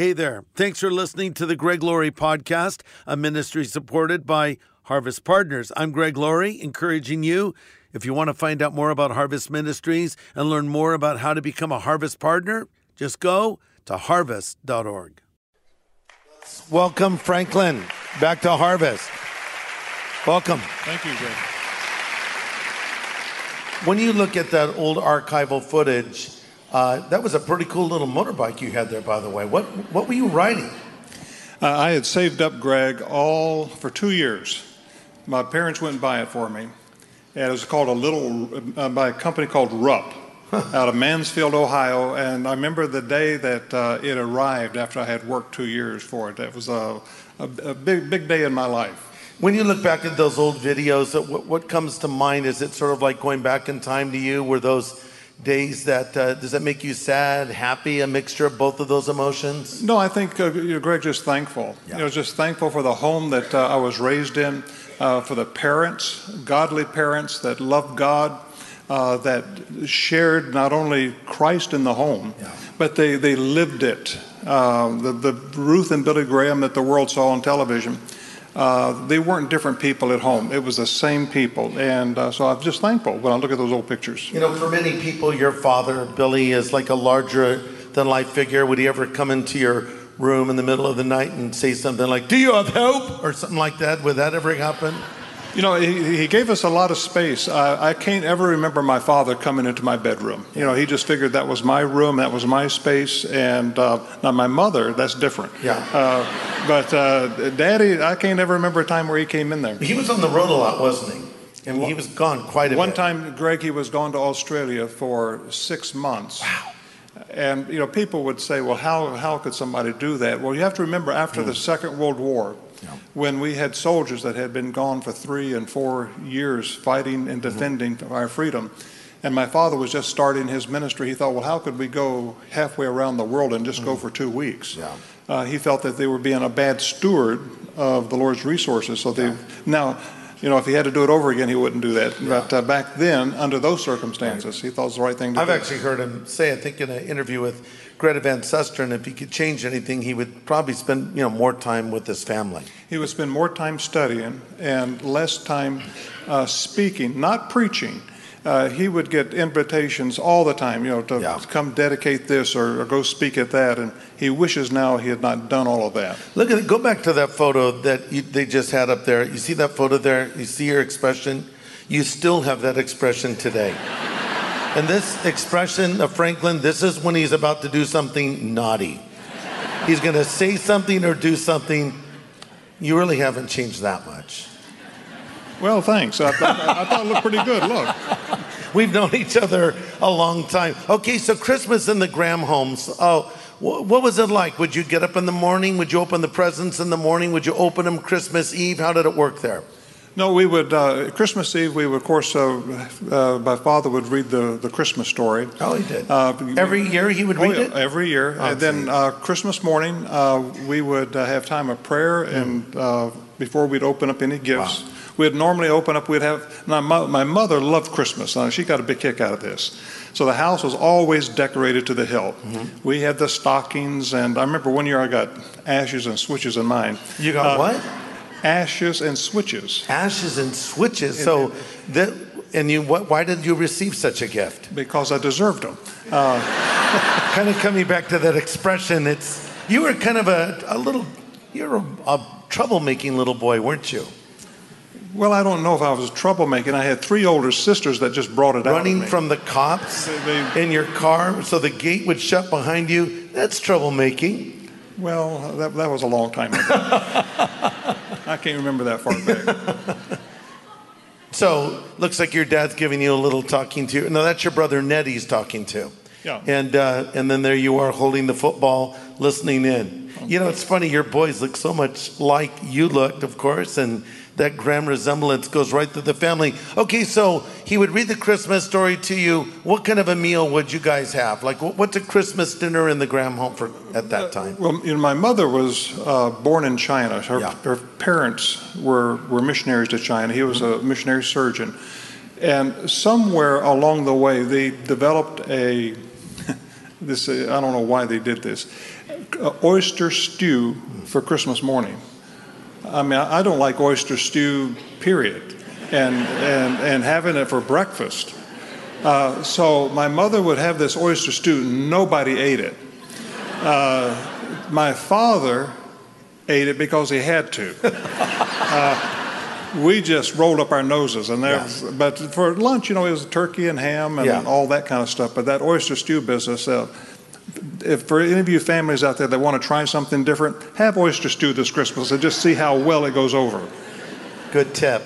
Hey there. Thanks for listening to the Greg Laurie podcast, a ministry supported by Harvest Partners. I'm Greg Laurie, encouraging you, if you want to find out more about Harvest Ministries and learn more about how to become a Harvest Partner, just go to harvest.org. Welcome, Franklin, back to Harvest. Welcome. Thank you, Greg. When you look at that old archival footage, uh, that was a pretty cool little motorbike you had there, by the way. What what were you riding? Uh, I had saved up Greg all for two years. My parents went and buy it for me, and it was called a little uh, by a company called Rupp out of Mansfield, Ohio. And I remember the day that uh, it arrived after I had worked two years for it. That was a, a, a big big day in my life. When you look back at those old videos, what, what comes to mind? Is it sort of like going back in time to you? Were those days that uh, does that make you sad, happy, a mixture of both of those emotions? No, I think uh, Greg just thankful. Yeah. You know, just thankful for the home that uh, I was raised in, uh, for the parents, godly parents that loved God, uh, that shared not only Christ in the home, Yeah. but they they lived it. Uh, the the Ruth and Billy Graham that the world saw on television. Uh, they weren't different people at home. It was the same people, and uh, so I'm just thankful when I look at those old pictures. You know, for many people, your father, Billy, is like a larger than life figure. Would he ever come into your room in the middle of the night and say something like, Do you have help? or something like that? Would that ever happen? You know, he, he gave us a lot of space. I, I can't ever remember my father coming into my bedroom. You know, he just figured that was my room, that was my space, and uh, now my mother, that's different. Yeah. But uh, Daddy, I can't ever remember a time where he came in there. He was on the road a lot, wasn't he? And he was gone quite a bit. One bit. time, Greg, he was gone to Australia for six months. Wow. And you know, people would say, "Well, how how could somebody do that?" Well, you have to remember after the Second World War, when we had soldiers that had been gone for three and four years fighting and defending our freedom, and my father was just starting his ministry. He thought, "Well, how could we go halfway around the world and just go for two weeks?" Yeah. Uh, he felt that they were being a bad steward of the Lord's resources. So they now, you know, if he had to do it over again, he wouldn't do that. But uh, back then, under those circumstances, he thought it was the right thing to do. I've actually heard him say, I think in an interview with Greta Van Susteren, if he could change anything, he would probably spend, you know, more time with his family. He would spend more time studying and less time uh, speaking, not preaching. Uh, he would get invitations all the time, you know, to Yeah. come dedicate this or, or go speak at that. And he wishes now he had not done all of that. Look at it. Go back to that photo that you, they just had up there. You see that photo there? You see your expression? You still have that expression today. and this expression of Franklin, this is when he's about to do something naughty. He's going to say something or do something. You really haven't changed that much. Well, thanks. I, thought I thought it looked pretty good. Look. We've known each other a long time. Okay, so Christmas in the Graham homes. Oh, wh- what was it like? Would you get up in the morning? Would you open the presents in the morning? Would you open them Christmas Eve? How did it work there? No, we would, uh, Christmas Eve, we would, of course, uh, uh, my father would read the, the Christmas story. Oh, he did. Uh, Every year he would Oh, read yeah, it? Every year. Oh, and then uh, Christmas morning, uh, we would uh, have time of prayer and uh, before we'd open up any gifts. We'd normally open up, we'd have, my, my mother loved Christmas. Uh, she got a big kick out of this. So the house was always decorated to the hilt. Mm-hmm. We had the stockings, and I remember one year I got ashes and switches in mine. You got Uh, what? Ashes and switches. Ashes and switches. So that, and you, what, why did you receive such a gift? Because I deserved them. Kind of coming back to that expression, it's, you were kind of a, a little, you're a, a troublemaking little boy, weren't you? Well, I don't know if I was troublemaking. I had three older sisters that just brought it out. Running from the cops They- they- in your car so the gate would shut behind you. That's troublemaking. Well, that, that was a long time ago. I can't remember that far back. So looks like your dad's giving you a little talking to. No, that's your brother Ned he's talking to. Yeah. And uh, and then there you are holding the football, listening in. You know, it's funny. Your boys look so much like you looked, of course, and that Graham resemblance goes right through the family. Okay, so he would read the Christmas story to you. What kind of a meal would you guys have? Like, what's a Christmas dinner in the Graham home for at that time? Well, you know, my mother was uh, born in China. Her, Yeah. her parents were, were missionaries to China. He was a missionary surgeon. And somewhere along the way, they developed a, this, uh, I don't know why they did this, uh, oyster stew for Christmas morning. I mean, I don't like oyster stew, period, and and and having it for breakfast. Uh, so my mother would have this oyster stew. Nobody ate it. Uh, my father ate it because he had to. Uh, we just rolled up our noses, and there. Yes. But for lunch, you know, it was turkey and ham and yeah. all that kind of stuff. But that oyster stew business. Uh, if for any of you families out there that want to try something different, have oyster stew this Christmas and just see how well it goes over. Good tip.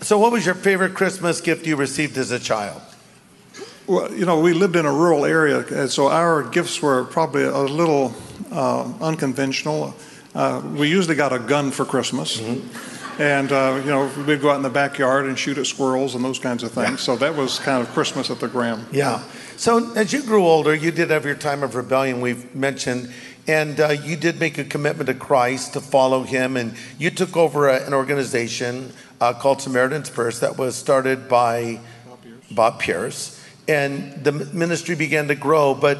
So, what was your favorite Christmas gift you received as a child? Well, you know, we lived in a rural area, and so our gifts were probably a little uh, unconventional. Uh, we usually got a gun for Christmas. Mm-hmm and uh, you know we'd go out in the backyard and shoot at squirrels and those kinds of things. Yeah. So that was kind of Christmas at the Graham. Yeah. So as you grew older, you did have your time of rebellion. We've mentioned. And uh, you did make a commitment to Christ to follow Him, and you took over a, an organization uh, called Samaritan's Purse that was started by Bob Pierce. Bob Pierce. And the ministry began to grow. But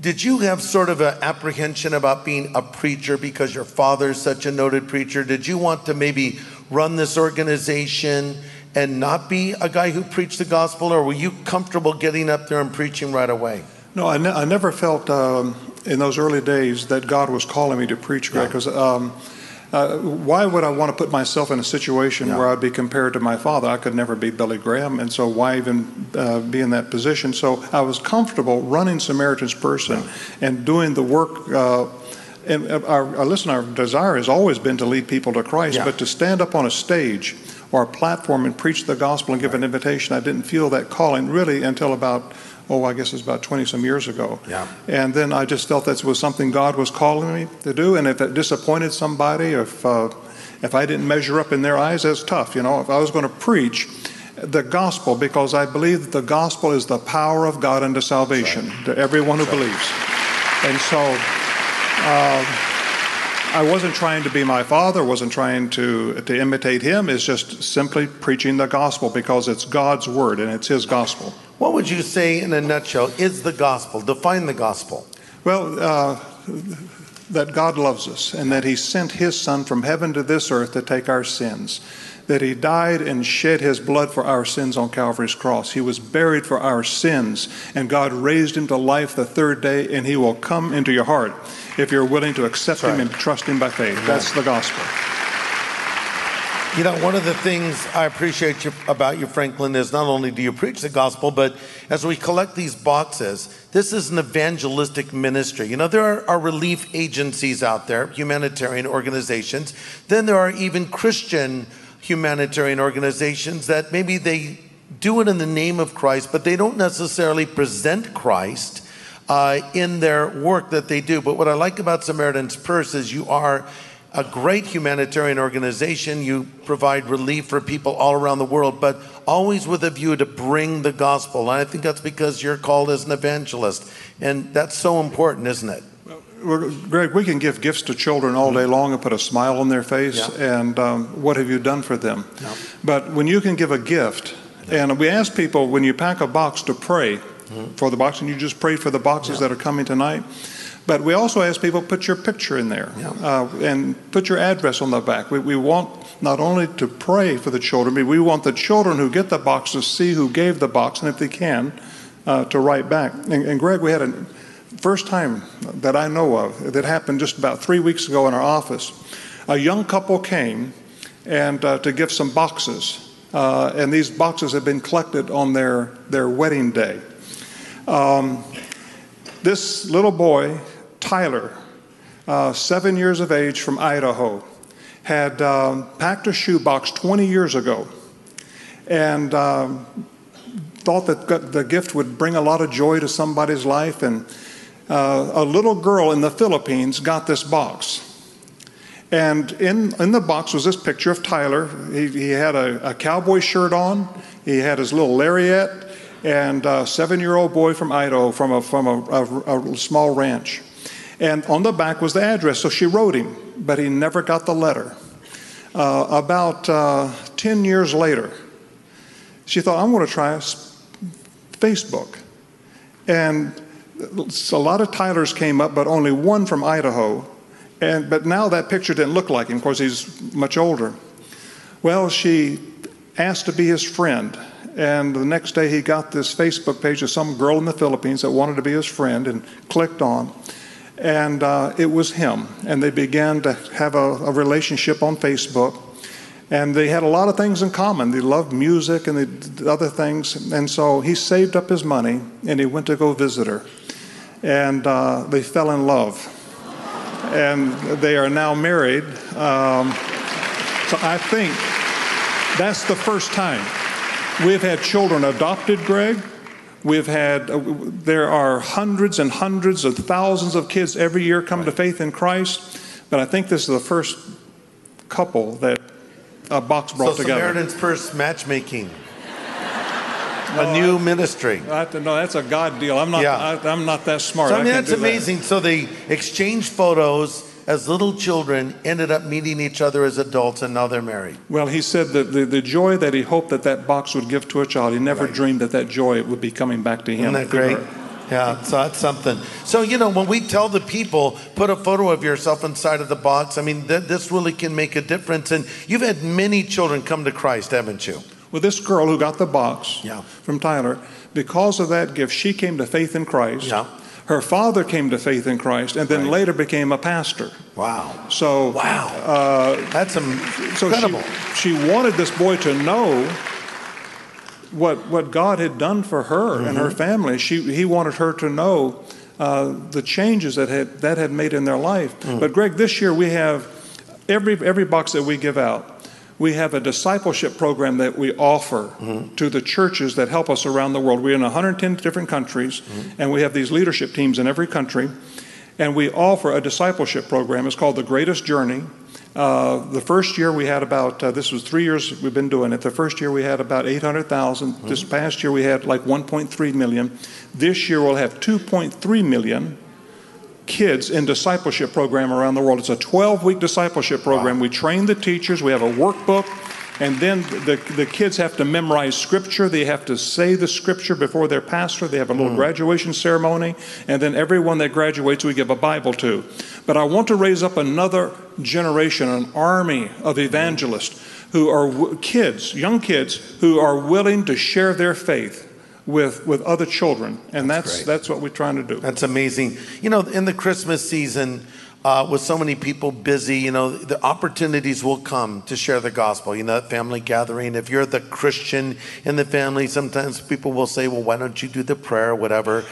did you have sort of an apprehension about being a preacher because your father's such a noted preacher? Did you want to maybe run this organization and not be a guy who preached the gospel, or were you comfortable getting up there and preaching right away? No, I, ne- I never felt um, in those early days that God was calling me to preach, because. Yeah. Uh, why would I want to put myself in a situation yeah. where I'd be compared to my father? I could never be Billy Graham, and so why even uh, be in that position? So I was comfortable running Samaritan's Purse yeah. and doing the work. Uh, and uh, our, our, listen, our desire has always been to lead people to Christ, yeah. but to stand up on a stage or a platform and preach the gospel and give right. an invitation, I didn't feel that calling really until about oh, I guess it's about 20 some years ago. Yeah. And then I just felt that it was something God was calling me to do. And if it disappointed somebody, if, uh, if I didn't measure up in their eyes, that's tough. You know, if I was going to preach the gospel, because I believe that the gospel is the power of God unto salvation right. to everyone who right. believes. And so, uh, I wasn't trying to be my father, wasn't trying to, to imitate him. It's just simply preaching the gospel because it's God's word and it's his gospel. What would you say in a nutshell is the gospel? Define the gospel. Well, uh, that God loves us and that he sent his son from heaven to this earth to take our sins that he died and shed his blood for our sins on Calvary's cross. He was buried for our sins, and God raised him to life the third day, and he will come into your heart if you're willing to accept right. him and trust him by faith. That's the gospel. You know, one of the things I appreciate you, about you, Franklin, is not only do you preach the gospel, but as we collect these boxes, this is an evangelistic ministry. You know, there are, are relief agencies out there, humanitarian organizations. Then there are even Christian humanitarian organizations that maybe they do it in the name of Christ, but they don't necessarily present Christ uh, in their work that they do. But what I like about Samaritan's Purse is you are a great humanitarian organization. You provide relief for people all around the world, but always with a view to bring the gospel. And I think that's because you're called as an evangelist. And that's so important, isn't it? Well, Greg, we can give gifts to children all day long and put a smile on their face. Yeah. And um, what have you done for them? Yeah. But when you can give a gift, yeah. and we ask people when you pack a box to pray mm-hmm. for the box, and you just pray for the boxes that are coming tonight. But we also ask people put your picture in there uh, and put your address on the back. We, we want not only to pray for the children, but we want the children who get the box to see who gave the box, and if they can, uh, to write back. And, and Greg, we had a first time that I know of that happened just about three weeks ago in our office. A young couple came and uh, to give some boxes, uh, and these boxes had been collected on their, their wedding day. Um, this little boy, Tyler, uh, seven years of age from Idaho, had um, packed a shoebox 20 years ago and um, thought that the gift would bring a lot of joy to somebody's life and uh, a little girl in the Philippines got this box. And in, in the box was this picture of Tyler. He, he had a, a cowboy shirt on, he had his little lariat, and a seven year old boy from Idaho from, a, from a, a, a, small ranch. And on the back was the address, so she wrote him, but he never got the letter. Uh, about uh, 10 years later, she thought, I'm going to try Facebook. And a lot of Tylers came up, but only one from Idaho. And, but now that picture didn't look like him. Of course, he's much older. Well, she asked to be his friend. And the next day, he got this Facebook page of some girl in the Philippines that wanted to be his friend and clicked on. And uh, it was him. And they began to have a, a relationship on Facebook. And they had a lot of things in common. They loved music and the other things. And so he saved up his money and he went to go visit her. And uh, they fell in love. And they are now married. Um, so I think that's the first time. We've had children adopted, Greg. We've had, uh, there are hundreds and hundreds of thousands of kids every year come to faith in Christ. But I think this is the first couple that a box brought so together. Samaritan's Purse matchmaking. a new ministry. That, no, that's a God deal. I'm not. Yeah. I, am not that smart. So I mean, that's that. amazing. So they exchanged photos as little children, ended up meeting each other as adults, and now they're married. Well, he said that the, the joy that he hoped that that box would give to a child, he never Right. dreamed that that joy would be coming back to him. Isn't that great? Yeah, so that's something. So, you know, when we tell the people, put a photo of yourself inside of the box, I mean, th- this really can make a difference. And you've had many children come to Christ, haven't you? Well, this girl who got the box Yeah. from Tyler, because of that gift, she came to faith in Christ. Yeah. Her father came to faith in Christ and then Right. later became a pastor. Wow. So, Wow. uh, That's am- so incredible. she, she wanted this boy to know what, what God had done for her and Mm-hmm. her family. She, he wanted her to know uh, the changes that had, that had made in their life. Mm. But, Greg, this year we have every, every box that we give out. We have a discipleship program that we offer Mm-hmm. to the churches that help us around the world. We're in 110 different countries, Mm-hmm. and we have these leadership teams in every country. And we offer a discipleship program. It's called The Greatest Journey. Uh, the first year we had about, uh, this was three years we've been doing it. The first year we had about 800,000. This past year we had like 1.3 million. This year we'll have 2.3 million kids in discipleship program around the world. It's a 12 week discipleship program. We train the teachers, we have a workbook, and then the, the kids have to memorize scripture. They have to say the scripture before their pastor. They have a little mm. graduation ceremony, and then everyone that graduates we give a Bible to. But I want to raise up another generation, an army of mm. evangelists who are w- kids, young kids, who are willing to share their faith with, with other children. And that's, great. that's what we're trying to do. That's amazing. You know, in the Christmas season, uh, with so many people busy, you know, the opportunities will come to share the gospel. You know, that family gathering. If you're the Christian in the family, sometimes people will say, well, why don't you do the prayer, whatever.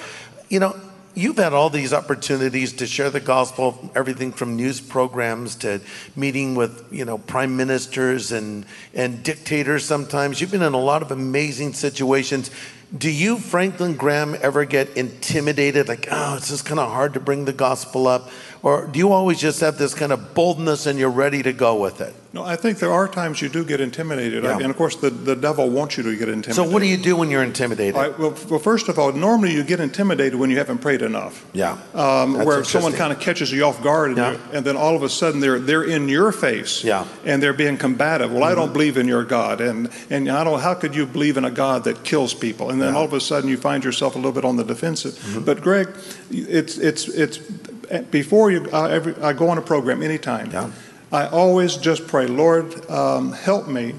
You know, you've had all these opportunities to share the gospel, everything from news programs to meeting with, you know, prime ministers and, and dictators sometimes. You've been in a lot of amazing situations. Do you, Franklin Graham, ever get intimidated? Like, oh, it's just kind of hard to bring the gospel up? Or do you always just have this kind of boldness and you're ready to go with it? No, I think there are times you do get intimidated. Yeah. And of course, the, the devil wants you to get intimidated. So, what do you do when you're intimidated? Well, well, first of all, normally you get intimidated when you haven't prayed enough. yeah. Um, where someone kind of catches you off guard, and, Yeah. and then all of a sudden they're they're in your face, Yeah. Mm-hmm. and they're being combative. Well, I don't believe in your God, and and I don't. How could you believe in a God that kills people? And then Yeah. Mm-hmm. all of a sudden you find yourself a little bit on the defensive. But Greg, it's it's it's before you uh, every, I go on a program anytime. Yeah. I always just pray, Lord, um, help me,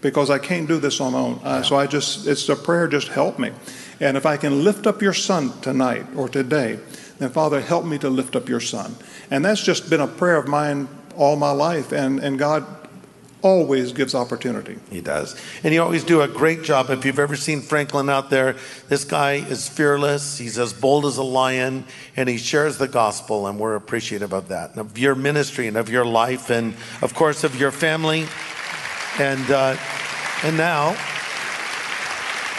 because I can't do this on my own. Uh, so I just, it's a prayer, just help me. And if I can lift up your son tonight or today, then Father, help me to lift up your son. And that's just been a prayer of mine all my life. And, and God always gives opportunity. He does. And you always do a great job. If you've ever seen Franklin out there, this guy is fearless. He's as bold as a lion, and he shares the gospel, and we're appreciative of that, and of your ministry, and of your life, and of course, of your family. And, uh, and now,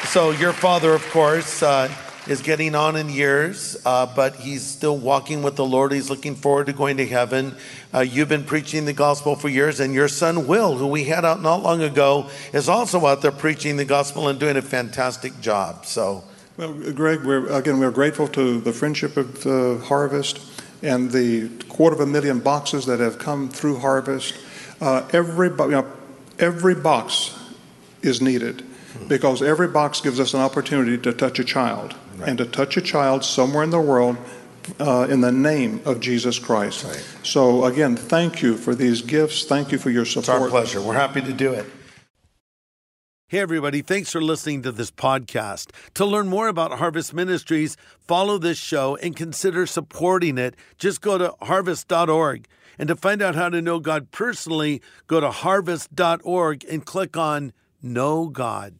so your father, of course, uh, is getting on in years, uh, but he's still walking with the Lord. He's looking forward to going to heaven. Uh, you've been preaching the gospel for years, and your son Will, who we had out not long ago, is also out there preaching the gospel and doing a fantastic job. So, Well, Greg, we're, again, we're grateful to the Friendship of uh, Harvest and the quarter of a million boxes that have come through Harvest. Uh, every, you know, every box is needed because every box gives us an opportunity to touch a child. and to touch a child somewhere in the world uh, in the name of Jesus Christ. Right. So, again, thank you for these gifts. Thank you for your support. It's our pleasure. We're happy to do it. Hey, everybody, thanks for listening to this podcast. To learn more about Harvest Ministries, follow this show and consider supporting it. Just go to harvest.org. And to find out how to know God personally, go to harvest.org and click on Know God.